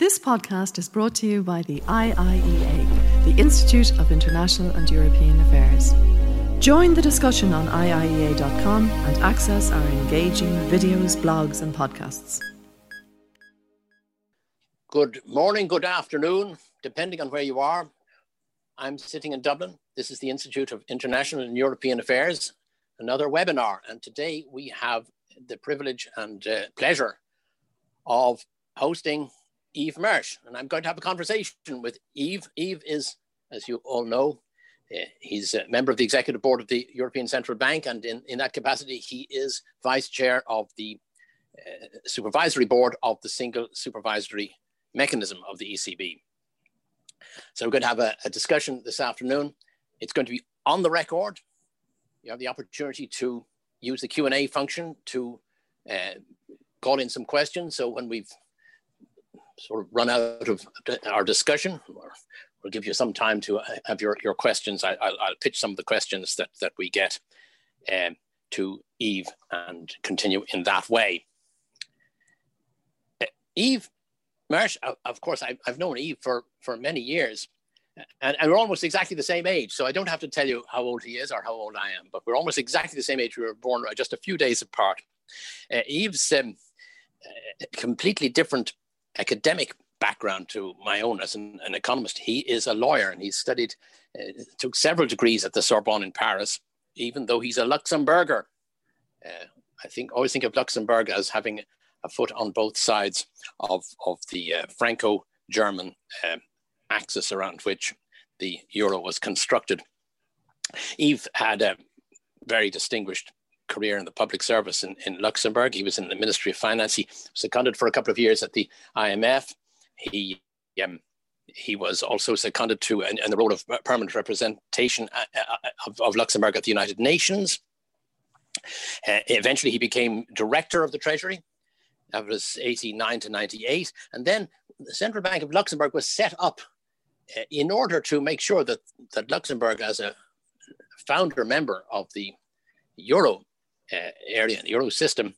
This podcast is brought to you by the IIEA, the Institute of International and European Affairs. Join the discussion on IIEA.com and access our engaging videos, blogs, and podcasts. Good morning, good afternoon, depending on where you are. I'm sitting in Dublin. This is the Institute of International and European Affairs, another webinar. And today we have the privilege and uh, pleasure of hosting Yves Mersch. And I'm going to have a conversation with Yves. Yves is, as you all know, uh, he's a member of the executive board of the European Central Bank. And in, in that capacity, he is vice chair of the uh, supervisory board of the single supervisory mechanism of the ECB. So we're going to have a, a discussion this afternoon. It's going to be on the record. You have the opportunity to use the Q&A function to uh, call in some questions. So when we've sort of run out of our discussion, we'll give you some time to have your, your questions. I, will pitch some of the questions that, that we get um, to Yves and continue in that way. Uh, Yves Mersch, of course, I've, known Yves for, for many years. And, and, we're almost exactly the same age. So I don't have to tell you how old he is or how old I am, but we're almost exactly the same age. We were born just a few days apart. Uh, Yves' um, uh, completely different academic background to my own as an, an economist. He is a lawyer and he studied, uh, took several degrees at the Sorbonne in Paris, even though he's a Luxembourger. Uh, I think always think of Luxembourg as having a foot on both sides of, of the uh, Franco-German um, axis around which the euro was constructed. Yves had a very distinguished career in the public service in, in Luxembourg. He was in the Ministry of Finance. He was seconded for a couple of years at the IMF. He um, he was also seconded to in, in the role of permanent representation uh, uh, of, of, Luxembourg at the United Nations. Uh, eventually, he became director of the Treasury that was 89 to 98. And then the Central Bank of Luxembourg was set up uh, in order to make sure that, that Luxembourg, as a founder member of the Euro uh, area, in the Euro system,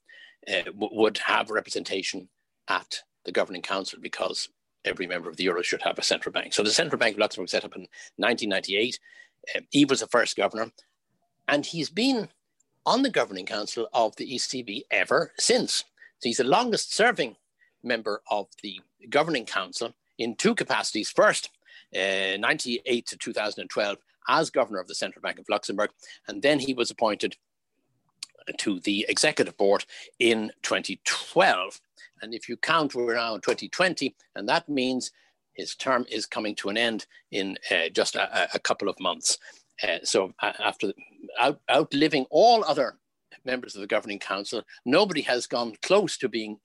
uh, would have representation at the governing council because every member of the Euro should have a central bank. So the Central Bank of Luxembourg set up in 1998. Uh, he was the first governor, and he's been on the governing council of the ECB ever since. So he's the longest serving member of the governing council in two capacities. First, uh, 98 to 2012 as governor of the Central Bank of Luxembourg, and then he was appointed to the executive board in 2012. And if you count, we're now in 2020, and that means his term is coming to an end in uh, just a, a, couple of months. Uh, so uh, after out, outliving all other members of the governing council. Nobody has gone close to being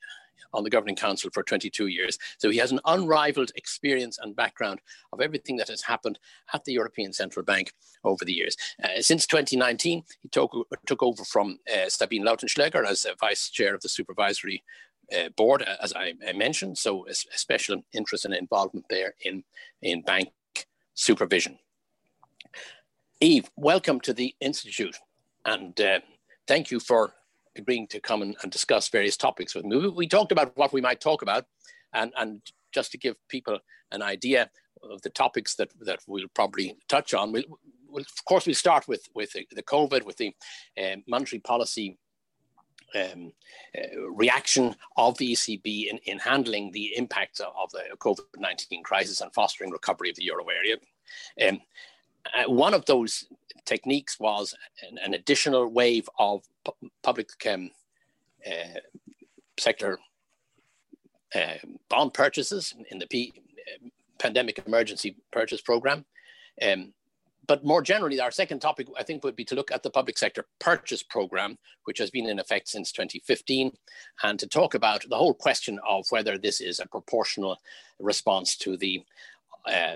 on the governing council for 22 years. So he has an unrivaled experience and background of everything that has happened at the European Central Bank over the years. Uh, since 2019, he took, took over from uh, Sabine Lautenschläger as vice chair of the supervisory uh, board, uh, as I, I, mentioned. So a, a, special interest and involvement there in, in bank supervision. Yves, welcome to the Institute. And uh, thank you for agreeing to come and, and, discuss various topics with me. We, talked about what we might talk about, and, and just to give people an idea of the topics that, that we'll probably touch on, we'll, we'll of course, we'll start with, with the COVID, with the uh, monetary policy um, uh, reaction of the ECB in, in handling the impacts of the COVID 19 crisis and fostering recovery of the euro area. Um, uh, one of those techniques was an, an additional wave of pu- public um, uh, sector uh, bond purchases in the P- uh, pandemic emergency purchase program. Um, but more generally, our second topic, I think, would be to look at the public sector purchase program, which has been in effect since 2015, and to talk about the whole question of whether this is a proportional response to the uh,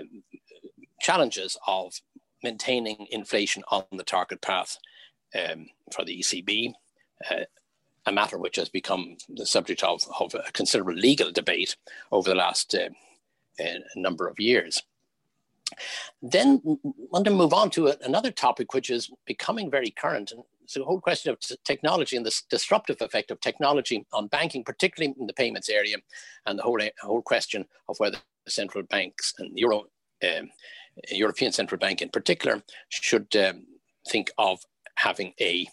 challenges of maintaining inflation on the target path um, for the ECB, uh, a matter which has become the subject of, of a considerable legal debate over the last uh, uh, number of years. Then I want to move on to another topic which is becoming very current and it's a whole question of technology and the disruptive effect of technology on banking, particularly in the payments area, and the whole whole question of whether central banks and Euro um, European Central Bank in particular should um, think of having a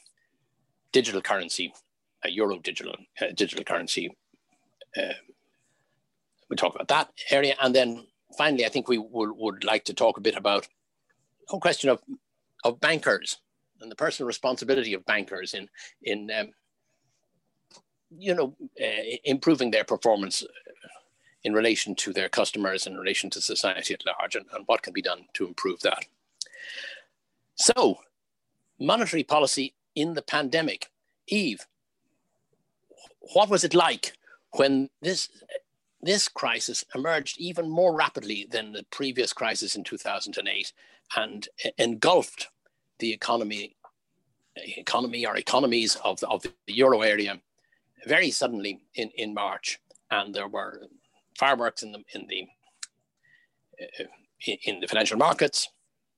digital currency, a euro digital uh, digital currency. Uh, we talk about that area, and then finally, I think we would, would like to talk a bit about the whole question of of bankers and the personal responsibility of bankers in in um, you know uh, improving their performance in relation to their customers in relation to society at large and, and what can be done to improve that so monetary policy in the pandemic Yves what was it like when this this crisis emerged even more rapidly than the previous crisis in 2008 and engulfed the economy, economy or economies of the, of the euro area very suddenly in, in March. And there were fireworks in the, in the, uh, in the financial markets.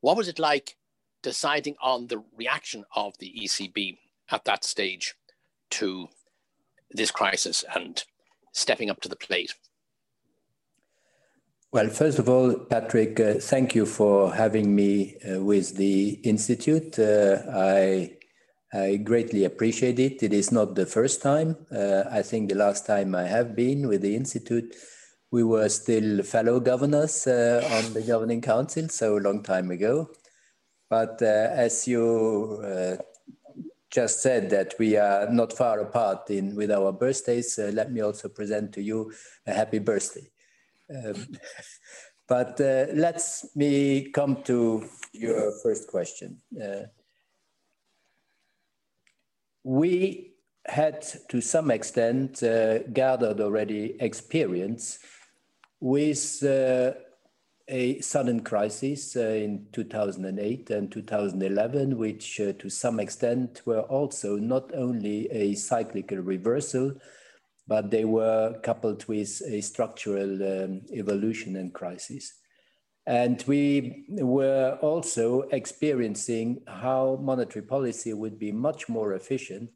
What was it like deciding on the reaction of the ECB at that stage to this crisis and stepping up to the plate? Well, first of all, Patrick, uh, thank you for having me uh, with the Institute. Uh, I, I greatly appreciate it. It is not the first time. Uh, I think the last time I have been with the Institute, we were still fellow governors uh, on the Governing Council, so a long time ago. But uh, as you just said that we are not far apart in with our birthdays, let me also present to you a happy birthday. Um, but uh, let's me come to your first question. Uh, we had to some extent uh, gathered already experience with uh, a sudden crisis uh, in 2008 and 2011, which uh, to some extent were also not only a cyclical reversal, but they were coupled with a structural um, evolution and crisis. And we were also experiencing how monetary policy would be much more efficient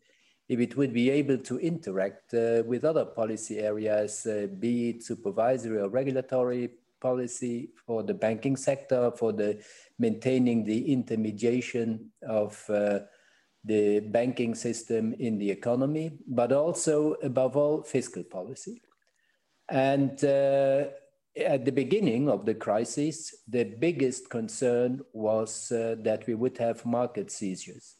if it would be able to interact uh, with other policy areas, uh, be it supervisory or regulatory policy for the banking sector, for the maintaining the intermediation of uh, the banking system in the economy, but also, above all, fiscal policy. And uh, at the beginning of the crisis, the biggest concern was uh, that we would have market seizures.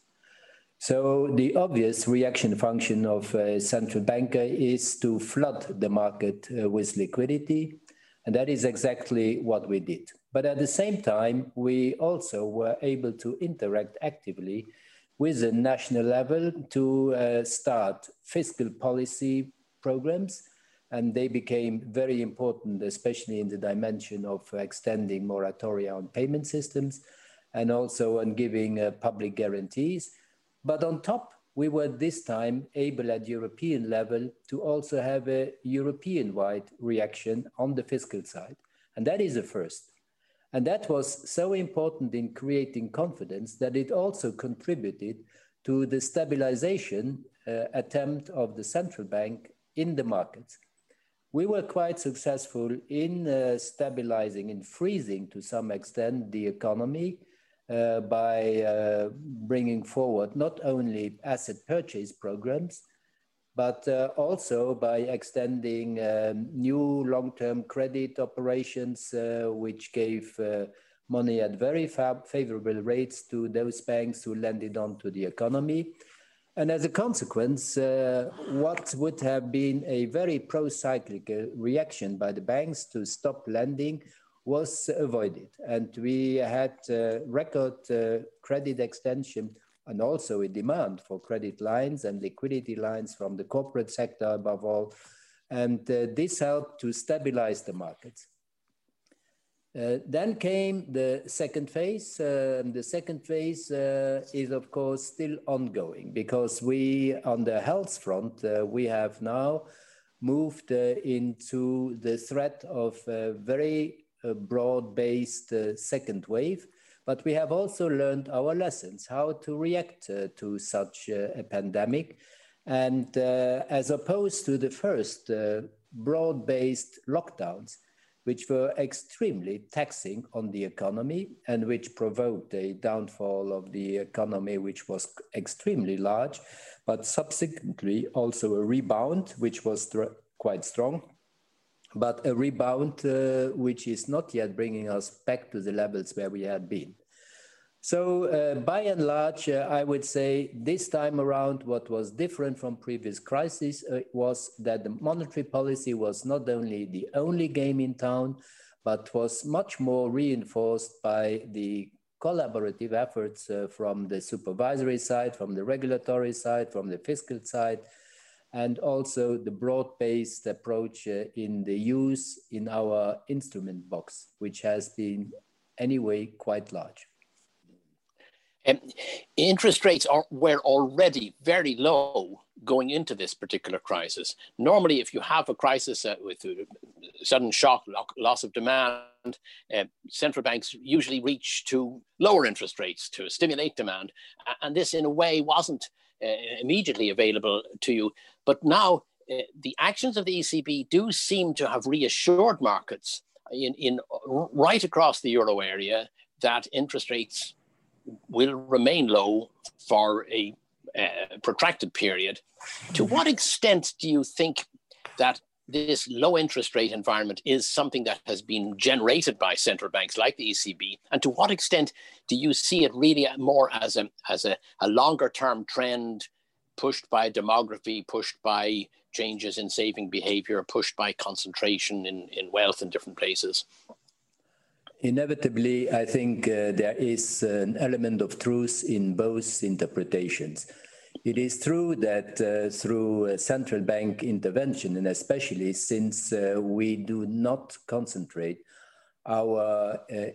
So the obvious reaction function of a central banker is to flood the market uh, with liquidity. And that is exactly what we did. But at the same time, we also were able to interact actively with the national level to uh, start fiscal policy programs. And they became very important, especially in the dimension of extending moratoria on payment systems and also on giving uh, public guarantees. But on top, we were this time able at European level to also have a European-wide reaction on the fiscal side. And that is a first. And that was so important in creating confidence that it also contributed to the stabilization uh, attempt of the central bank in the markets. We were quite successful in uh, stabilizing, in freezing to some extent the economy uh, by uh, bringing forward not only asset purchase programs, but uh, also by extending um, new long-term credit operations, uh, which gave uh, money at very favorable rates to those banks who lended on to the economy. And as a consequence, what would have been a very pro-cyclical reaction by the banks to stop lending was avoided. And we had uh, record uh, credit extension and also a demand for credit lines and liquidity lines from the corporate sector above all. And uh, this helped to stabilize the markets. Uh, then came the second phase. Uh, the second phase uh, is, of course, still ongoing because we, on the health front, we have now moved into the threat of a broad based second wave but we have also learned our lessons, how to react uh, to such uh, a pandemic. And uh, as opposed to the first uh, broad based lockdowns, which were extremely taxing on the economy and which provoked a downfall of the economy, which was extremely large, but subsequently also a rebound, which was quite strong, but a rebound uh, which is not yet bringing us back to the levels where we had been. So uh, by and large, uh, I would say this time around, what was different from previous crises uh, was that the monetary policy was not only the only game in town, but was much more reinforced by the collaborative efforts uh, from the supervisory side, from the regulatory side, from the fiscal side, and also the broad-based approach uh, in the use in our instrument box, which has been anyway quite large. Um, interest rates are, were already very low going into this particular crisis. Normally, if you have a crisis uh, with a sudden shock, loss of demand, uh, central banks usually reach to lower interest rates to stimulate demand. And this, in a way, wasn't uh, immediately available to you. But now, uh, the actions of the ECB do seem to have reassured markets in, in right across the euro area that interest rates will remain low for a uh, protracted period. To what extent do you think that this low interest rate environment is something that has been generated by central banks like the ECB? And to what extent do you see it really more as a, as a, a longer term trend pushed by demography, pushed by changes in saving behavior, pushed by concentration in, in wealth in different places? Inevitably, I think uh, there is an element of truth in both interpretations. It is true that uh, through central bank intervention, and especially since uh, we do not concentrate our uh,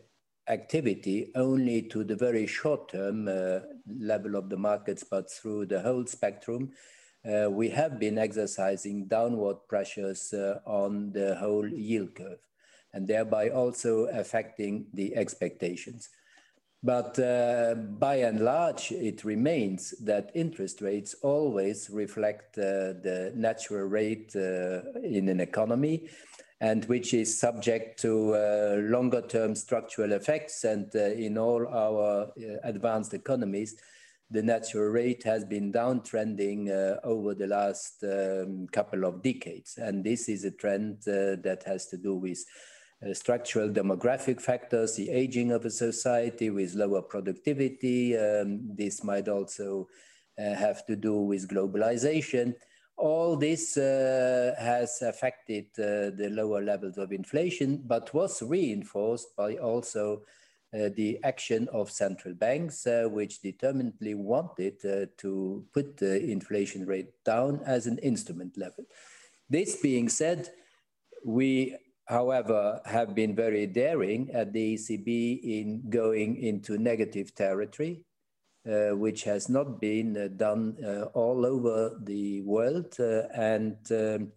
activity only to the very short term uh, level of the markets, but through the whole spectrum, uh, we have been exercising downward pressures on the whole yield curve and thereby also affecting the expectations. But uh, by and large, it remains that interest rates always reflect uh, the natural rate uh, in an economy and which is subject to uh, longer term structural effects. And uh, in all our uh, advanced economies, the natural rate has been downtrending over the last um, couple of decades. And this is a trend that has to do with structural demographic factors, the aging of a society with lower productivity. Um, this might also uh, have to do with globalization. All this uh, has affected uh, the lower levels of inflation, but was reinforced by also uh, the action of central banks, uh, which determinedly wanted to put the inflation rate down as an instrument level. This being said, we however, have been very daring at the ECB in going into negative territory, uh, which has not been uh, done uh, all over the world. Uh, and um,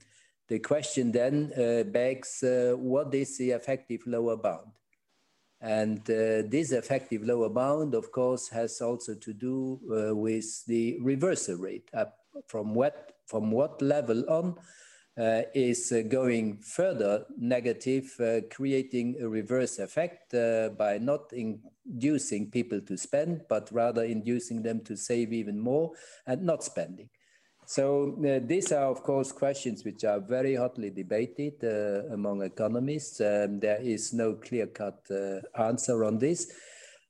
the question then uh, begs uh, what is the effective lower bound? And this effective lower bound, of course, has also to do with the reversal rate, from what, from what level on is uh, going further negative, uh, creating a reverse effect uh, by not inducing people to spend, but rather inducing them to save even more and not spending. So uh, these are, of course, questions which are very hotly debated uh, among economists. Um, there is no clear-cut answer on this.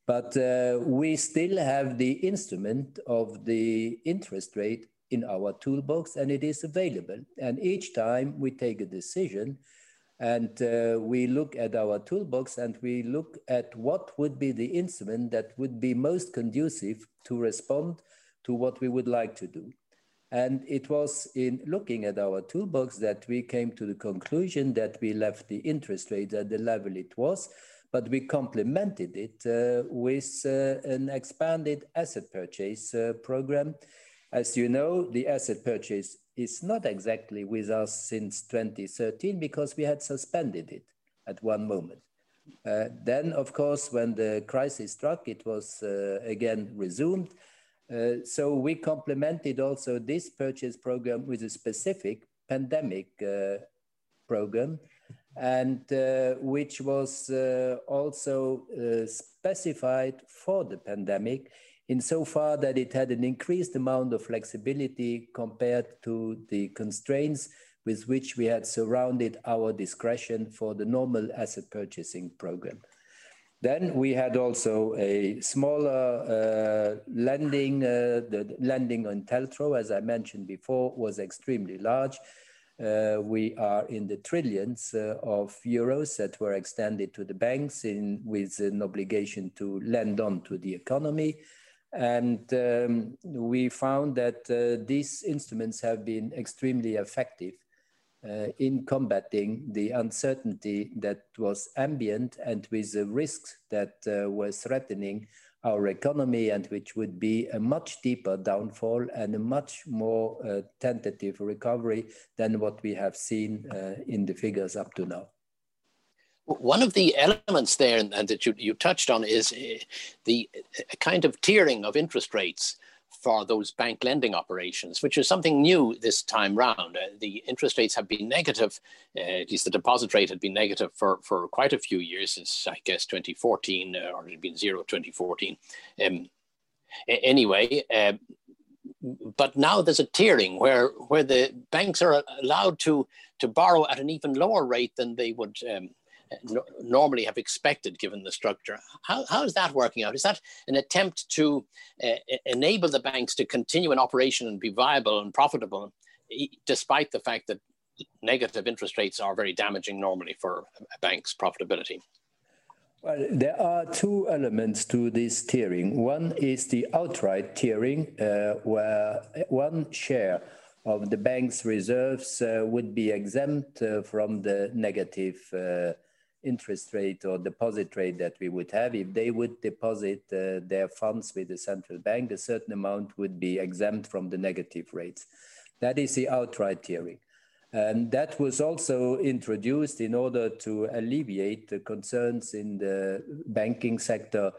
But we still have the instrument of the interest rate in our toolbox and it is available. And each time we take a decision and uh, we look at our toolbox and we look at what would be the instrument that would be most conducive to respond to what we would like to do. And it was in looking at our toolbox that we came to the conclusion that we left the interest rate at the level it was, but we complemented it uh, with uh, an expanded asset purchase uh, program as you know, the asset purchase is not exactly with us since 2013 because we had suspended it at one moment. Uh, then, of course, when the crisis struck, it was uh, again resumed. Uh, so we complemented also this purchase program with a specific pandemic program, and which was also specified for the pandemic insofar that it had an increased amount of flexibility compared to the constraints with which we had surrounded our discretion for the normal asset purchasing program. Then we had also a smaller uh, lending. Uh, the lending on TLTRO, as I mentioned before, was extremely large. Uh, we are in the trillions uh, of euros that were extended to the banks in, with an obligation to lend on to the economy. And um, we found that uh, these instruments have been extremely effective uh, in combating the uncertainty that was ambient and with the risks that uh, were threatening our economy and which would be a much deeper downfall and a much more uh, tentative recovery than what we have seen uh, in the figures up to now. One of the elements there and that you, you touched on is uh, the kind of tiering of interest rates for those bank lending operations, which is something new this time round. Uh, the interest rates have been negative, uh, at least the deposit rate had been negative for, for quite a few years since, I guess, 2014, uh, or it had been zero 2014. Um, anyway, but now there's a tiering where, where the banks are allowed to, to borrow at an even lower rate than they would um, normally have expected given the structure. How, how is that working out? Is that an attempt to uh, enable the banks to continue an operation and be viable and profitable, despite the fact that negative interest rates are very damaging normally for a bank's profitability? Well, there are two elements to this tiering. One is the outright tiering, uh, where one share of the bank's reserves uh, would be exempt uh, from the negative uh, interest rate or deposit rate that we would have, if they would deposit uh, their funds with the central bank, a certain amount would be exempt from the negative rates. That is the outright tiering. And that was also introduced in order to alleviate the concerns in the banking sector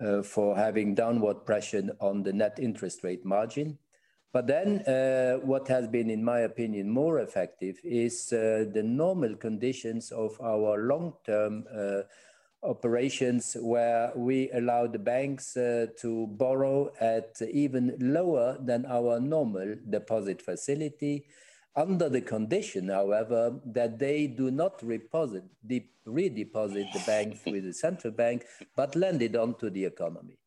uh, for having downward pressure on the net interest rate margin. But then, uh, what has been, in my opinion, more effective is uh, the normal conditions of our long term uh, operations, where we allow the banks uh, to borrow at even lower than our normal deposit facility, under the condition, however, that they do not reposit, redeposit the banks with the central bank, but lend it on to the economy.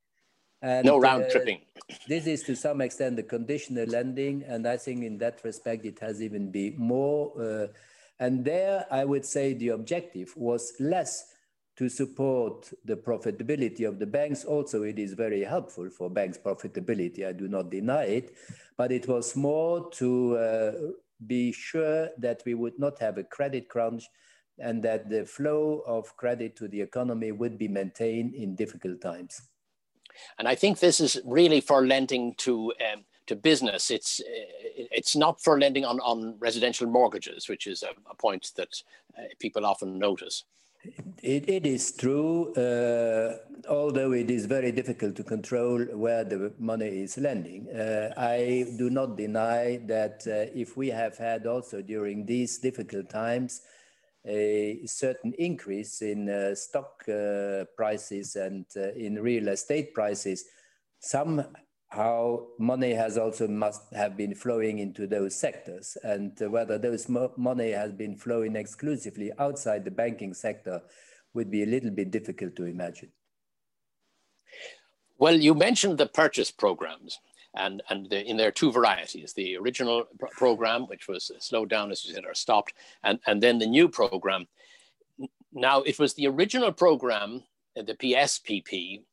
And, no round uh, tripping. This is to some extent the conditional lending, and I think in that respect it has even been more. Uh, and there, I would say the objective was less to support the profitability of the banks. Also, it is very helpful for banks' profitability. I do not deny it, but it was more to uh, be sure that we would not have a credit crunch and that the flow of credit to the economy would be maintained in difficult times. And I think this is really for lending to um, to business. It's it's not for lending on, on residential mortgages, which is a, a point that uh, people often notice. It, it is true, uh, although it is very difficult to control where the money is lending. Uh, I do not deny that uh, if we have had also during these difficult times a certain increase in uh, stock uh, prices and uh, in real estate prices, somehow money has also must have been flowing into those sectors. And whether those mo money has been flowing exclusively outside the banking sector would be a little bit difficult to imagine. Well, you mentioned the purchase programs and and the, in there are two varieties: the original pr- program, which was slowed down, as you said, or stopped, and and then the new program. Now, it was the original program, uh, the PSPP,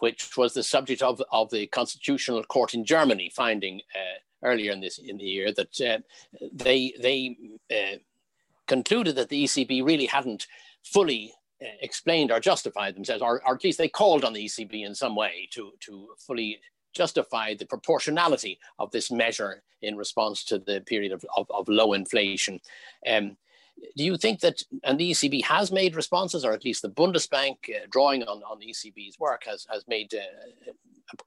which was the subject of, of the Constitutional Court in Germany finding uh, earlier in this in the year that uh, they they uh, concluded that the ECB really hadn't fully uh, explained or justified themselves, or, or, at least they called on the ECB in some way to to fully justify the proportionality of this measure in response to the period of, of, of low inflation. Um, do you think that, and the ECB has made responses, or at least the Bundesbank, uh, drawing on, on the ECB's work, has, has made uh,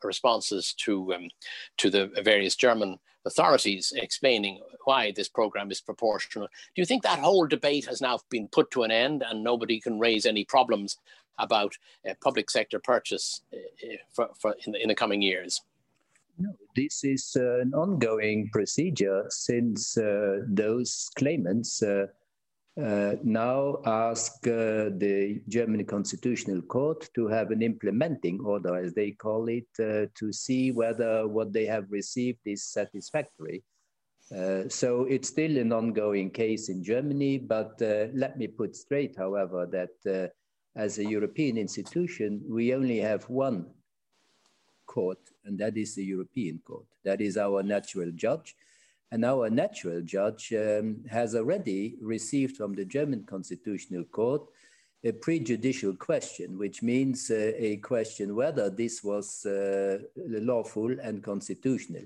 responses to, um, to the various German authorities explaining why this program is proportional. Do you think that whole debate has now been put to an end and nobody can raise any problems about uh, public sector purchase uh, for, for in, the, in the coming years? No, this is uh, an ongoing procedure since uh, those claimants uh, uh now ask uh, the German Constitutional Court to have an implementing order, as they call it, uh, to see whether what they have received is satisfactory. so it's still an ongoing case in Germany, but let me put straight, however, that as a European institution, we only have one court, and that is the European Court. That is our natural judge. And our natural judge um, has already received from the German Constitutional Court a prejudicial question, which means uh, a question whether this was uh, lawful and constitutional.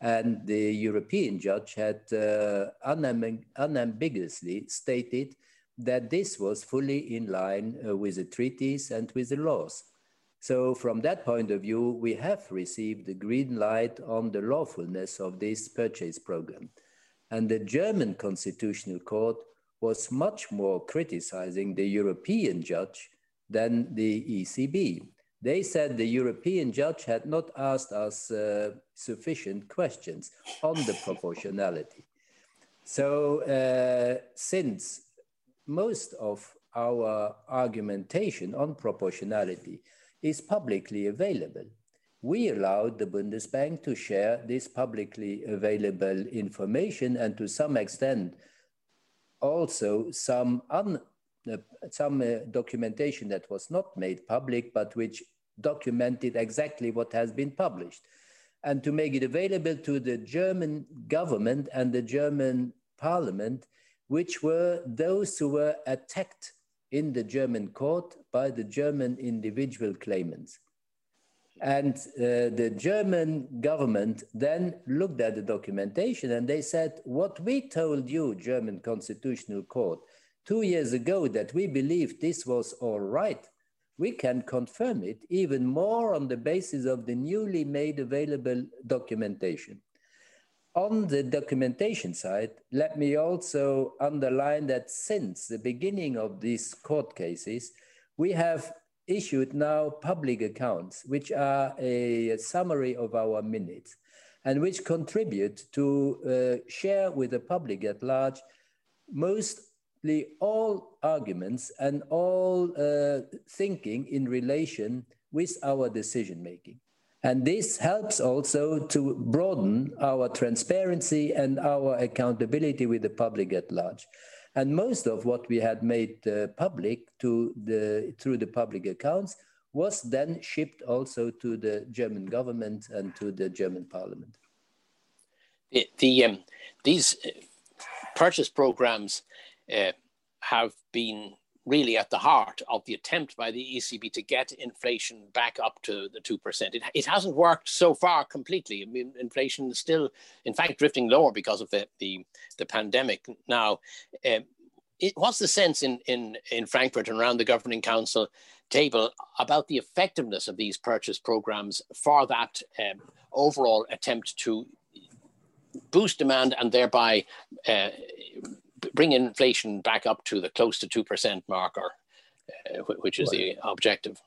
And the European judge had uh, unam unambiguously stated that this was fully in line uh, with the treaties and with the laws. So from that point of view, we have received the green light on the lawfulness of this purchase program. And the German Constitutional Court was much more criticizing the European judge than the ECB. They said the European judge had not asked us uh, sufficient questions on the proportionality. So, uh, since most of our argumentation on proportionality is publicly available. We allowed the Bundesbank to share this publicly available information and to some extent also some, un, uh, some uh, documentation that was not made public but which documented exactly what has been published and to make it available to the German government and the German parliament, which were those who were attacked in the German court by the German individual claimants. And uh, the German government then looked at the documentation and they said, What we told you, German Constitutional Court, two years ago that we believed this was all right, we can confirm it even more on the basis of the newly made available documentation. On the documentation side, let me also underline that since the beginning of these court cases, we have issued now public accounts, which are a summary of our minutes and which contribute to uh, share with the public at large mostly all arguments and all uh, thinking in relation with our decision making. And this helps also to broaden our transparency and our accountability with the public at large. And most of what we had made uh, public to the, through the public accounts was then shipped also to the German government and to the German parliament. The, the um, these uh, purchase programs uh, have been really at the heart of the attempt by the ECB to get inflation back up to the 2%. It, it hasn't worked so far completely. I mean, inflation is still, in fact, drifting lower because of the, the, the pandemic. Now, um, it, what's the sense in, in, in Frankfurt and around the governing council table about the effectiveness of these purchase programs for that um, overall attempt to boost demand and thereby uh, bring inflation back up to the close to 2% marker, uh, which is the objective.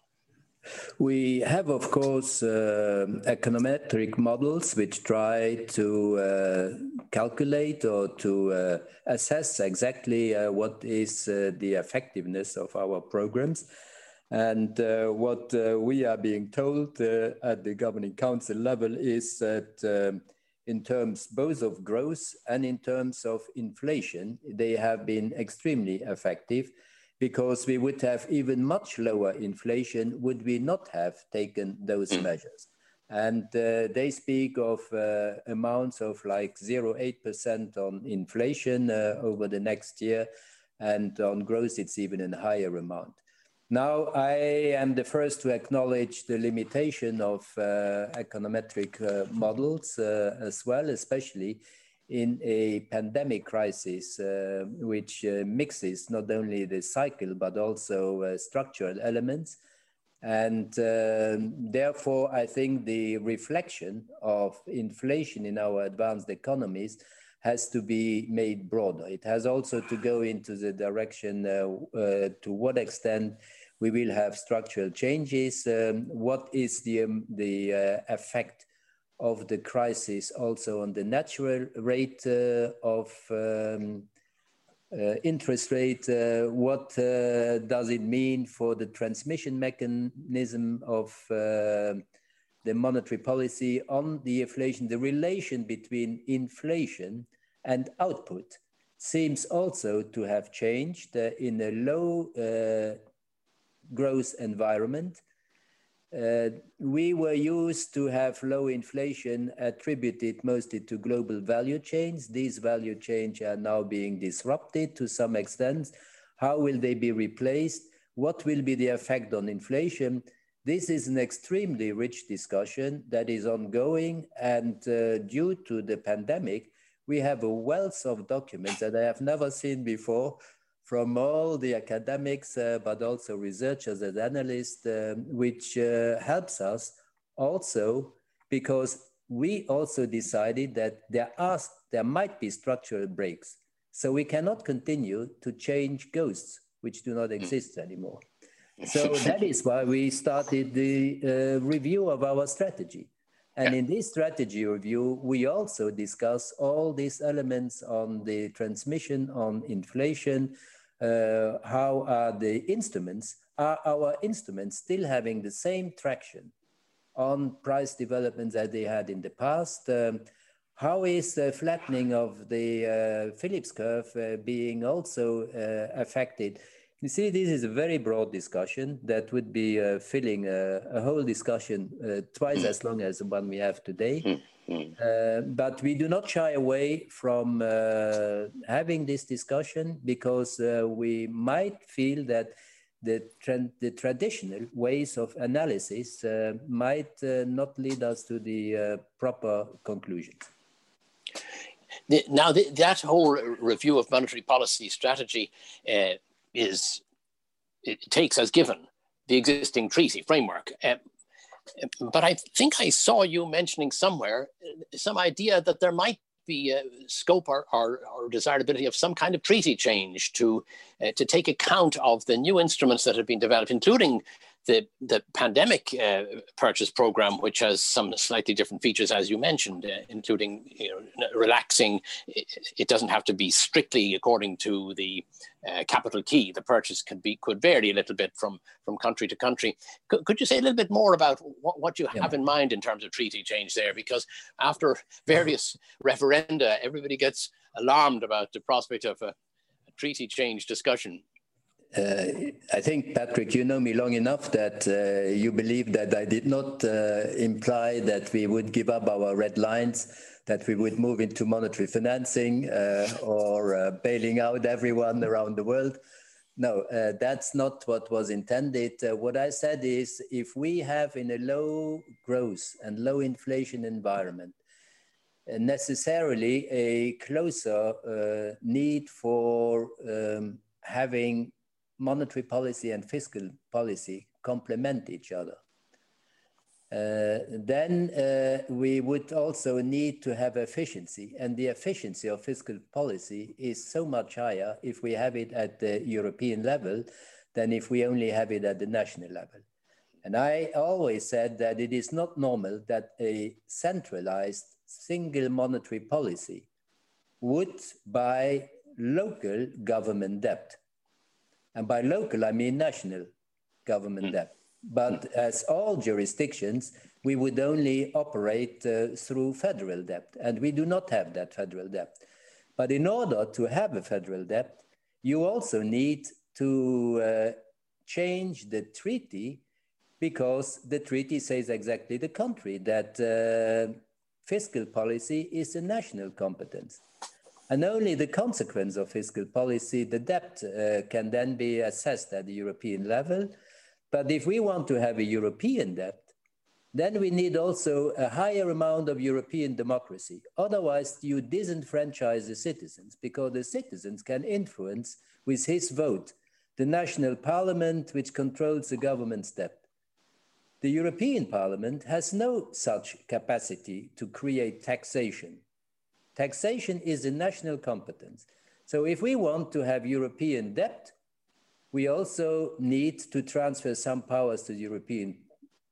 We have, of course, uh, econometric models which try to uh, calculate or to uh, assess exactly uh, what is uh, the effectiveness of our programs. And uh, what we are being told at the governing council level is that um, in terms both of growth and in terms of inflation, they have been extremely effective because we would have even much lower inflation would we not have taken those mm. measures. And uh, they speak of uh, amounts of like 0.8% on inflation uh, over the next year. And on growth, it's even a higher amount. Now, I am the first to acknowledge the limitation of uh, econometric uh, models uh, as well, especially in a pandemic crisis, uh, which uh, mixes not only the cycle but also uh, structural elements. And therefore, I think the reflection of inflation in our advanced economies has to be made broader. It has also to go into the direction to what extent we will have structural changes. Um, what is the, um, the uh, effect of the crisis also on the natural rate uh, of um, uh, interest rate? Uh, what does it mean for the transmission mechanism of the monetary policy on the inflation, the relation between inflation and output seems also to have changed uh, in a low uh, growth environment. Uh, we were used to have low inflation attributed mostly to global value chains. These value chains are now being disrupted to some extent. How will they be replaced? What will be the effect on inflation? This is an extremely rich discussion that is ongoing and uh, due to the pandemic, we have a wealth of documents that I have never seen before from all the academics, uh, but also researchers and analysts, um, which uh, helps us also because we also decided that there are there might be structural breaks. So we cannot continue to change ghosts which do not hmm. exist anymore. So that is why we started the uh, review of our strategy. And yeah. in this strategy review, we also discuss all these elements on the transmission, on inflation, uh, how are the instruments, are our instruments still having the same traction on price developments that they had in the past? Um, how is the flattening of the uh, Phillips curve uh, being also uh, affected? You see, this is a very broad discussion that would be uh, filling a, a, whole discussion uh, twice as long as the one we have today. Uh, but we do not shy away from uh, having this discussion because uh, we might feel that the, the traditional ways of analysis uh, might not lead us to the proper conclusions. Now, that whole review of monetary policy strategy is it takes as given the existing treaty framework. Uh, but I think I saw you mentioning somewhere uh, some idea that there might be a scope or, or, or desirability of some kind of treaty change to uh, to take account of the new instruments that have been developed, including the, the pandemic uh, purchase program, which has some slightly different features, as you mentioned, uh, including you know, relaxing. It, it, doesn't have to be strictly according to the uh, capital key. The purchase could be could vary a little bit from from country to country. Could, could you say a little bit more about what, what you yeah. have in mind in terms of treaty change there? Because after various referenda, everybody gets alarmed about the prospect of a treaty change discussion. Uh, I think, Patrick, you know me long enough that uh, you believe that I did not uh, imply that we would give up our red lines, that we would move into monetary financing uh, or uh, bailing out everyone around the world. No, uh, that's not what was intended. what I said is if we have in a low growth and low inflation environment, necessarily a closer need for um, having monetary policy and fiscal policy complement each other. Uh, then uh, we would also need to have efficiency, and the efficiency of fiscal policy is so much higher if we have it at the European level than if we only have it at the national level. And I always said that it is not normal that a centralized single monetary policy would buy local government debt and by local, I mean national government mm. debt. But mm. as all jurisdictions, we would only operate uh, through federal debt, and we do not have that federal debt. But in order to have a federal debt, you also need to uh, change the treaty because the treaty says exactly the contrary that uh, fiscal policy is a national competence. And only the consequence of fiscal policy, the debt, uh, can then be assessed at the European level. But if we want to have a European debt, then we need also a higher amount of European democracy. Otherwise, you disenfranchise the citizens because the citizens can influence with his vote the national parliament, which controls the government's debt. The European Parliament has no such capacity to create taxation. Taxation is a national competence. So if we want to have European debt, we also need to transfer some powers to the European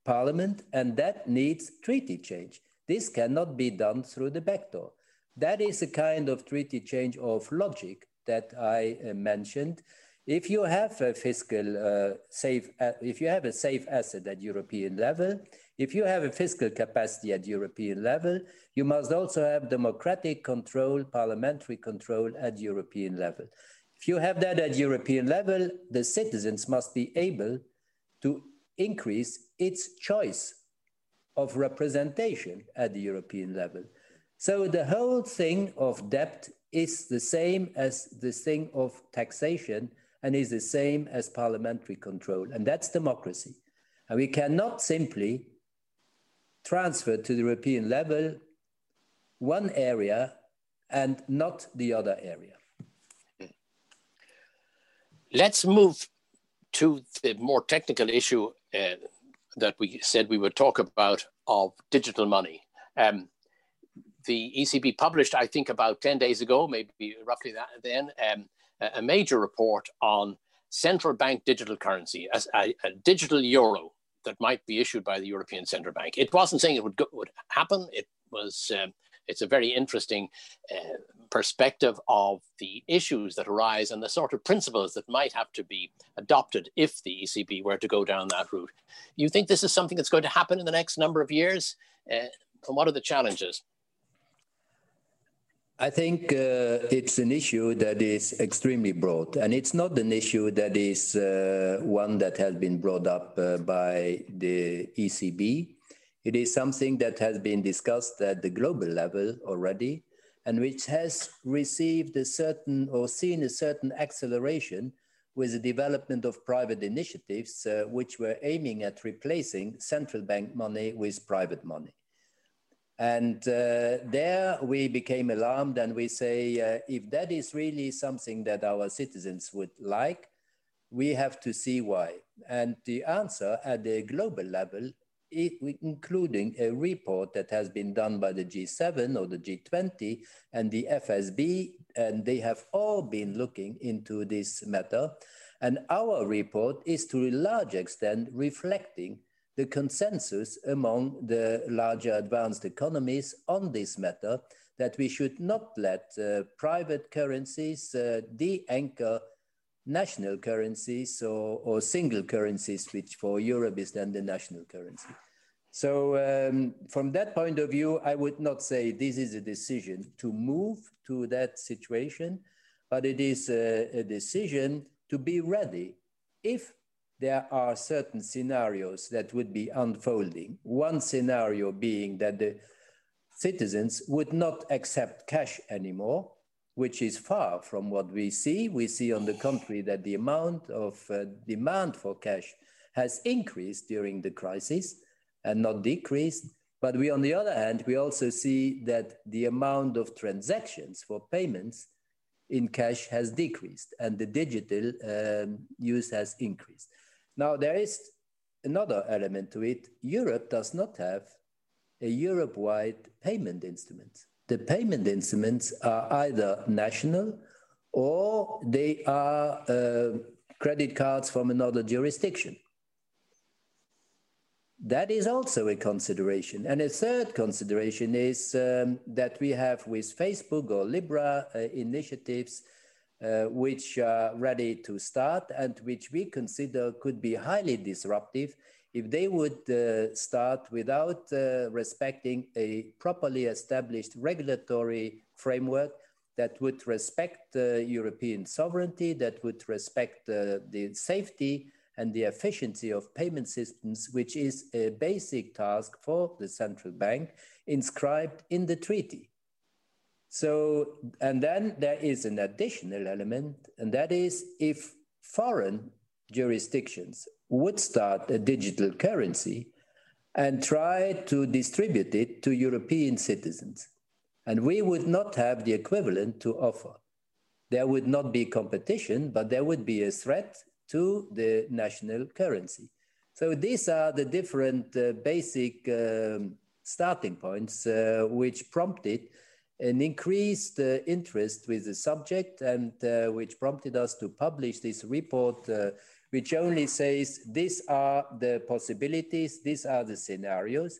Parliament, and that needs treaty change. This cannot be done through the back door. That is a kind of treaty change of logic that I uh, mentioned. If you have a fiscal uh, safe, uh, if you have a safe asset at European level, if you have a fiscal capacity at European level, you must also have democratic control, parliamentary control at European level. If you have that at European level, the citizens must be able to increase its choice of representation at the European level. So the whole thing of debt is the same as the thing of taxation and is the same as parliamentary control, and that's democracy. And we cannot simply transfer to the European level one area and not the other area. Let's move to the more technical issue uh, that we said we would talk about of digital money. Um, the ECB published, I think, about 10 days ago, maybe roughly that then, um, a major report on central bank digital currency, a, a, digital euro that might be issued by the European Central Bank. It wasn't saying it would, go, would happen. It was um, it's a very interesting uh, perspective of the issues that arise and the sort of principles that might have to be adopted if the ECB were to go down that route. You think this is something that's going to happen in the next number of years? Uh, and what are the challenges? I think uh, it's an issue that is extremely broad, and it's not an issue that is uh, one that has been brought up uh, by the ECB. It is something that has been discussed at the global level already and which has received a certain or seen a certain acceleration with the development of private initiatives uh, which were aiming at replacing central bank money with private money. And uh, there we became alarmed and we say, uh, if that is really something that our citizens would like, we have to see why. And the answer at the global level including a report that has been done by the G7 or the G20 and the FSB, and they have all been looking into this matter. And our report is to a large extent reflecting the consensus among the larger advanced economies on this matter that we should not let uh, private currencies uh, de-anchor national currencies or, or single currencies, which for Europe is then the national currency. So um, from that point of view, I would not say this is a decision to move to that situation, but it is a, a decision to be ready if there are certain scenarios that would be unfolding. One scenario being that the citizens would not accept cash anymore, which is far from what we see. We see on the contrary that the amount of uh, demand for cash has increased during the crisis and not decreased. But we, on the other hand, we also see that the amount of transactions for payments in cash has decreased and the digital um, use has increased. Now, there is another element to it. Europe does not have a Europe wide payment instrument the payment instruments are either national or they are uh, credit cards from another jurisdiction. That is also a consideration. And a third consideration is um, that we have with Facebook or Libra uh, initiatives uh, which are ready to start and which we consider could be highly disruptive if they would uh, start without uh, respecting a properly established regulatory framework that would respect uh, European sovereignty, that would respect uh, the safety and the efficiency of payment systems, which is a basic task for the central bank inscribed in the treaty. So, and then there is an additional element, and that is if foreign jurisdictions would start a digital currency, and try to distribute it to European citizens. And we would not have the equivalent to offer. There would not be competition, but there would be a threat to the national currency. So these are the different uh, basic um, starting points uh, which prompted an increased uh, interest with the subject and uh, which prompted us to publish this report uh, which only says these are the possibilities, these are the scenarios.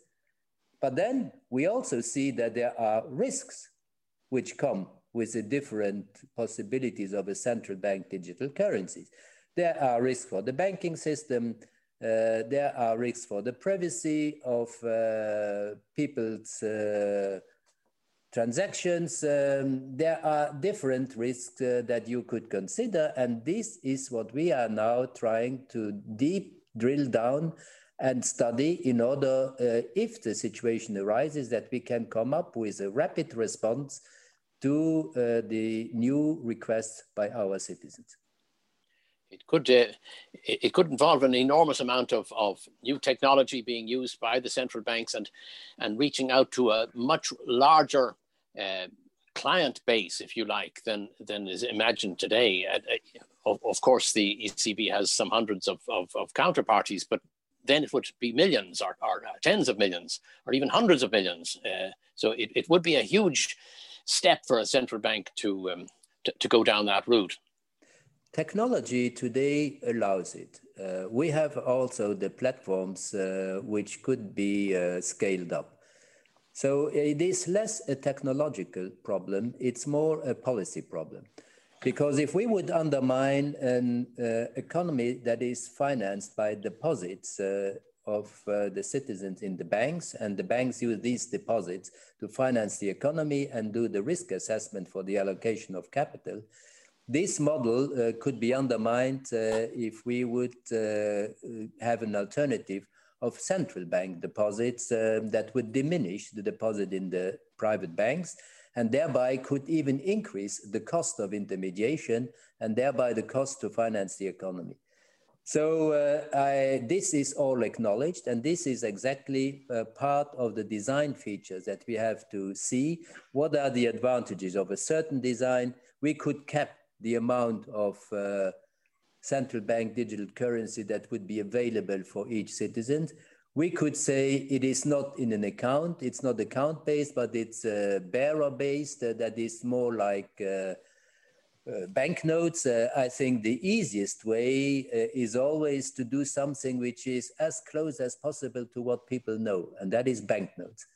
But then we also see that there are risks which come with the different possibilities of a central bank digital currencies. There are risks for the banking system, uh, there are risks for the privacy of uh, people's uh, transactions. Um, there are different risks uh, that you could consider, and this is what we are now trying to deep drill down and study in order, uh, if the situation arises, that we can come up with a rapid response to uh, the new requests by our citizens. It could, uh, it could involve an enormous amount of, of new technology being used by the central banks and, and reaching out to a much larger uh, client base, if you like, than, than is imagined today. Uh, of, of, course, the ECB has some hundreds of, of, of counterparties, but then it would be millions or, or uh, tens of millions or even hundreds of millions. Uh, so it, it would be a huge step for a central bank to, um, to, to, go down that route. Technology today allows it. Uh, we have also the platforms uh, which could be uh, scaled up. So it is less a technological problem, it's more a policy problem. Because if we would undermine an uh, economy that is financed by deposits uh, of uh, the citizens in the banks, and the banks use these deposits to finance the economy and do the risk assessment for the allocation of capital, this model uh, could be undermined uh, if we would uh, have an alternative of central bank deposits that would diminish the deposit in the private banks and thereby could even increase the cost of intermediation and thereby the cost to finance the economy. So uh, I, this is all acknowledged, and this is exactly uh, part of the design features that we have to see. What are the advantages of a certain design? We could cap the amount of uh, central bank digital currency that would be available for each citizen. We could say it is not in an account, it's not account based, but it's uh, bearer based, uh, that is more like uh, uh banknotes. Uh, I think the easiest way uh, is always to do something which is as close as possible to what people know, and that is banknotes.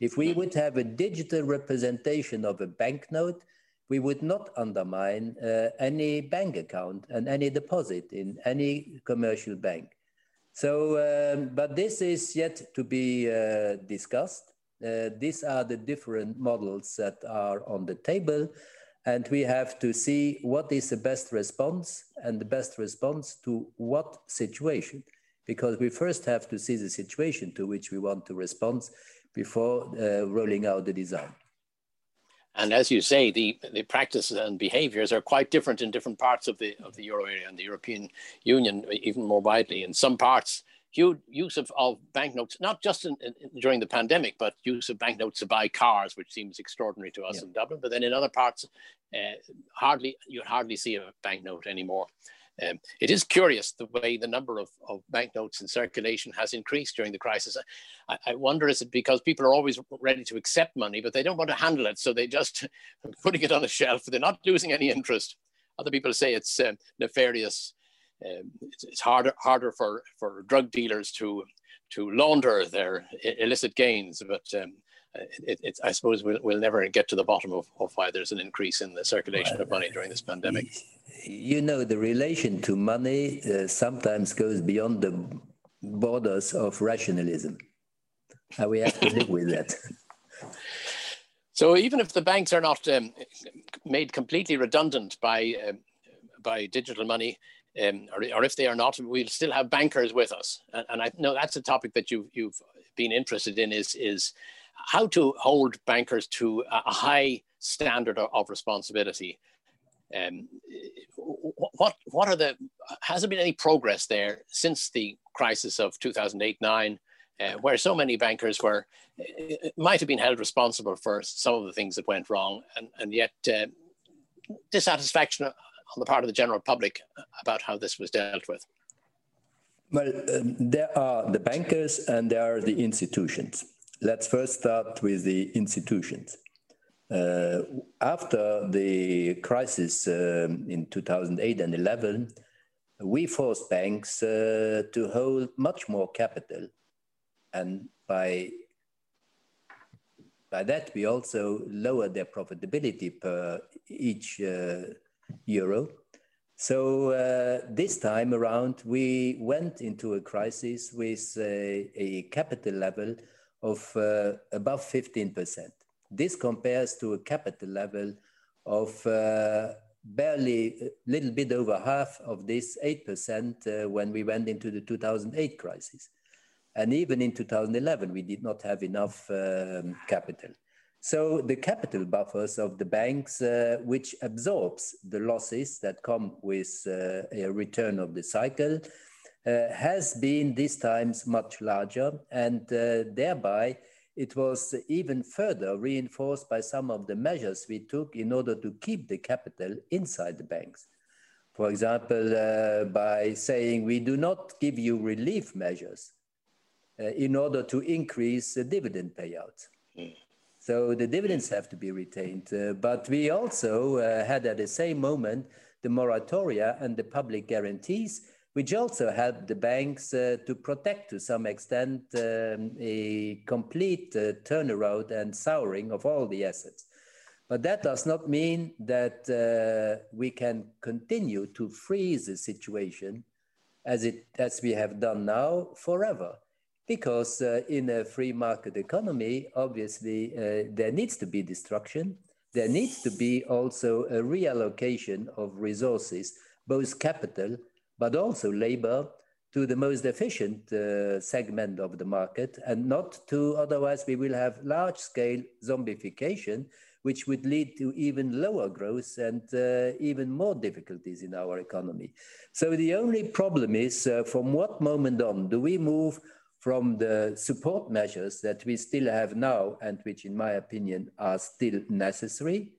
If we would have a digital representation of a banknote, we would not undermine uh, any bank account and any deposit in any commercial bank. So, um, but this is yet to be uh, discussed. Uh, these are the different models that are on the table, and we have to see what is the best response and the best response to what situation, because we first have to see the situation to which we want to respond before uh, rolling out the design. And as you say, the, the practices and behaviors are quite different in different parts of the of the euro area and the European Union, even more widely. In some parts, huge use of, of banknotes, not just in, in, during the pandemic, but use of banknotes to buy cars, which seems extraordinary to us yeah. in Dublin. But then in other parts, uh, hardly you hardly see a banknote anymore. Um, it is curious the way the number of, of banknotes in circulation has increased during the crisis. I, I, wonder is it because people are always ready to accept money, but they don't want to handle it, so they just putting it on a shelf. They're not losing any interest. Other people say it's um, nefarious. Um, it's, it's, harder harder for for drug dealers to to launder their illicit gains, but um, it, it, I suppose we'll, we'll never get to the bottom of, of why there's an increase in the circulation of money during this pandemic you know, the relation to money uh, sometimes goes beyond the borders of rationalism. And we have to live with that. So even if the banks are not um, made completely redundant by uh, by digital money, um, or, or, if they are not, we'll still have bankers with us. And, and I know that's a topic that you've you've been interested in is, is how to hold bankers to a high standard of, responsibility. Um, what what are the has there been any progress there since the crisis of 2008 9 uh, where so many bankers were might have been held responsible for some of the things that went wrong, and, and yet uh, dissatisfaction on the part of the general public about how this was dealt with. Well, um, there are the bankers and there are the institutions. Let's first start with the institutions. Uh, after the crisis um, in 2008 and 11, we forced banks uh, to hold much more capital. And by, by that, we also lowered their profitability per each uh, euro. So uh, this time around, we went into a crisis with a, a capital level of uh, above 15%. This compares to a capital level of uh, barely a little bit over half of this 8% uh, when we went into the 2008 crisis. And even in 2011, we did not have enough um, capital. So the capital buffers of the banks, uh, which absorbs the losses that come with uh, a return of the cycle, uh, has been these times much larger, and uh, thereby it was even further reinforced by some of the measures we took in order to keep the capital inside the banks. For example, uh, by saying we do not give you relief measures uh, in order to increase the dividend payouts. Mm. So the dividends have to be retained. Uh, but we also uh, had at the same moment the moratoria and the public guarantees, which also helped the banks uh, to protect to some extent um, a complete uh, turnaround and souring of all the assets. But that does not mean that uh, we can continue to freeze the situation as, it, as we have done now forever because uh, in a free market economy, obviously, uh, there needs to be destruction. There needs to be also a reallocation of resources, both capital, but also labor, to the most efficient uh, segment of the market, and not to otherwise, we will have large scale zombification, which would lead to even lower growth and uh, even more difficulties in our economy. So the only problem is uh, from what moment on do we move from the support measures that we still have now and which in my opinion are still necessary,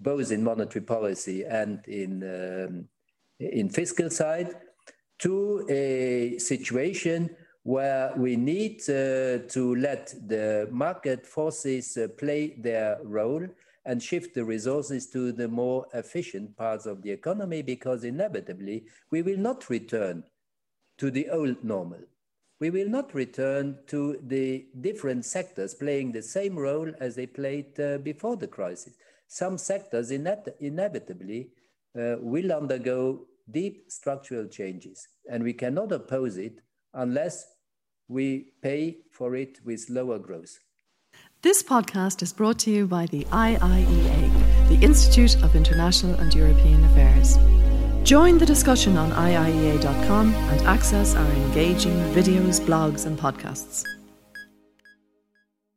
both in monetary policy and in, um, in fiscal side, to a situation where we need uh, to let the market forces uh, play their role and shift the resources to the more efficient parts of the economy because inevitably we will not return to the old normal we will not return to the different sectors playing the same role as they played uh, before the crisis. Some sectors inevitably uh, will undergo deep structural changes, and we cannot oppose it unless we pay for it with lower growth. This podcast is brought to you by the IIEA, the Institute of International and European Affairs. Join the discussion on IIEA.com and access our engaging videos, blogs, and podcasts.